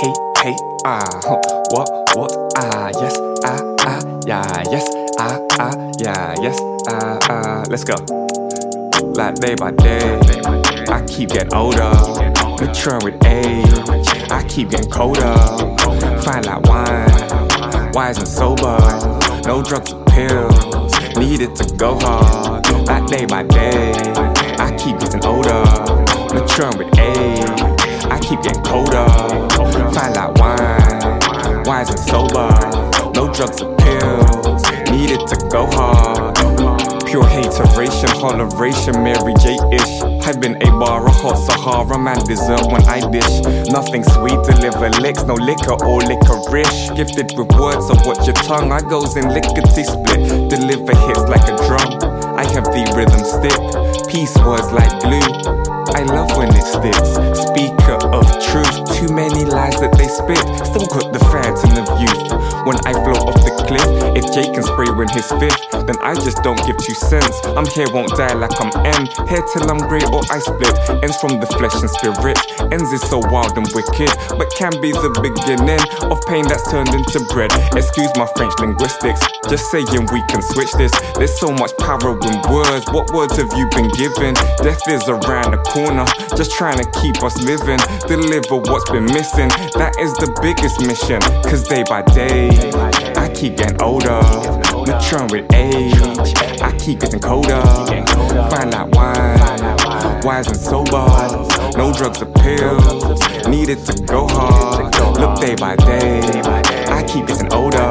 hey, hey, ah, what, what, ah, yes, ah, ah, yeah, yes, ah, ah, yeah, yes, ah, ah, let's go. Like day by day, I keep getting older, maturing with age. I keep getting colder, fine like wine, wise and sober, no drugs or pills, needed to go hard. Like day by day, I keep getting older, maturing with age. I keep getting colder, fine like wine, wines and sober, no drugs or pills, needed to go hard. Pure hateration, holleration, Mary J-ish. I've been a bar, a hot Sahara man, dessert when I dish. Nothing sweet, deliver licks, no liquor or licorice. Gifted with words, so watch your tongue. I goes in lickety split, deliver hits like a drum. I have the rhythm stick, peace words like cliff, if Jake can spray when his fifth, then I just don't give two cents. I'm here, won't die like I'm M. Here till I'm grey or I split. Ends from the flesh and spirit. Ends is so wild and wicked, but can be the beginning of pain that's turned into bread. Excuse my French linguistics, just saying we can switch this. There's so much power in words. What words have you been given? Death is around the corner, just trying to keep us living. Deliver what's been missing. That is the biggest mission. Cause day by day, I keep getting older, maturing with age. I keep getting colder, fine like wine, wise and sober. No drugs or pills, needed to go hard. Look day by day, I keep getting older,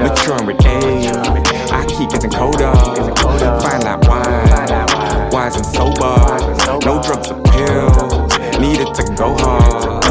maturing with age. I keep getting colder, fine like wine, wise and sober. No drugs or pills, needed to go hard.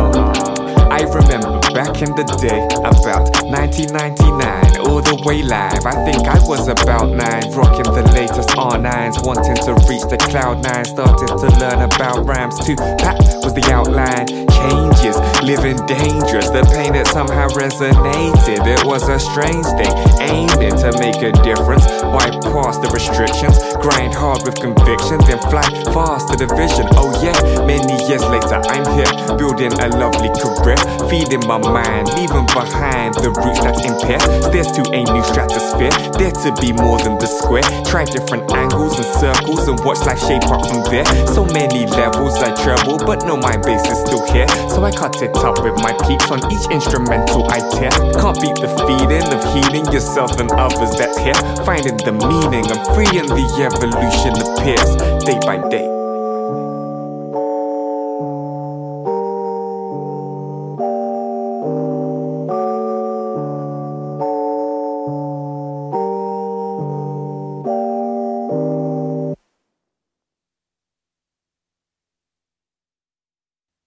I remember back in the day, about 1999, all the way live. I think I was about nine, rocking the latest R9s, wanting to reach the cloud nine, started to learn about rhymes too. That was the outline. Changes, living dangerous, the pain that somehow resonated. It was a strange thing, aiming to make a difference, bypass the restrictions, grind hard with conviction, then fly fast to the vision. Oh yeah, many years later, I'm here, building a lovely career, feeding my mind, leaving behind the roots that's impaired. Stairs to a new stratosphere, there to be more than the square. Try different angles and circles and watch life shape up from there. So many levels I treble, but no, my bass is still here. So I cut it up with my peaks on each instrumental I tear. Can't beat the feeling of healing yourself and others that's here. Finding the meaning I'm and freeing the evolution appears day by day.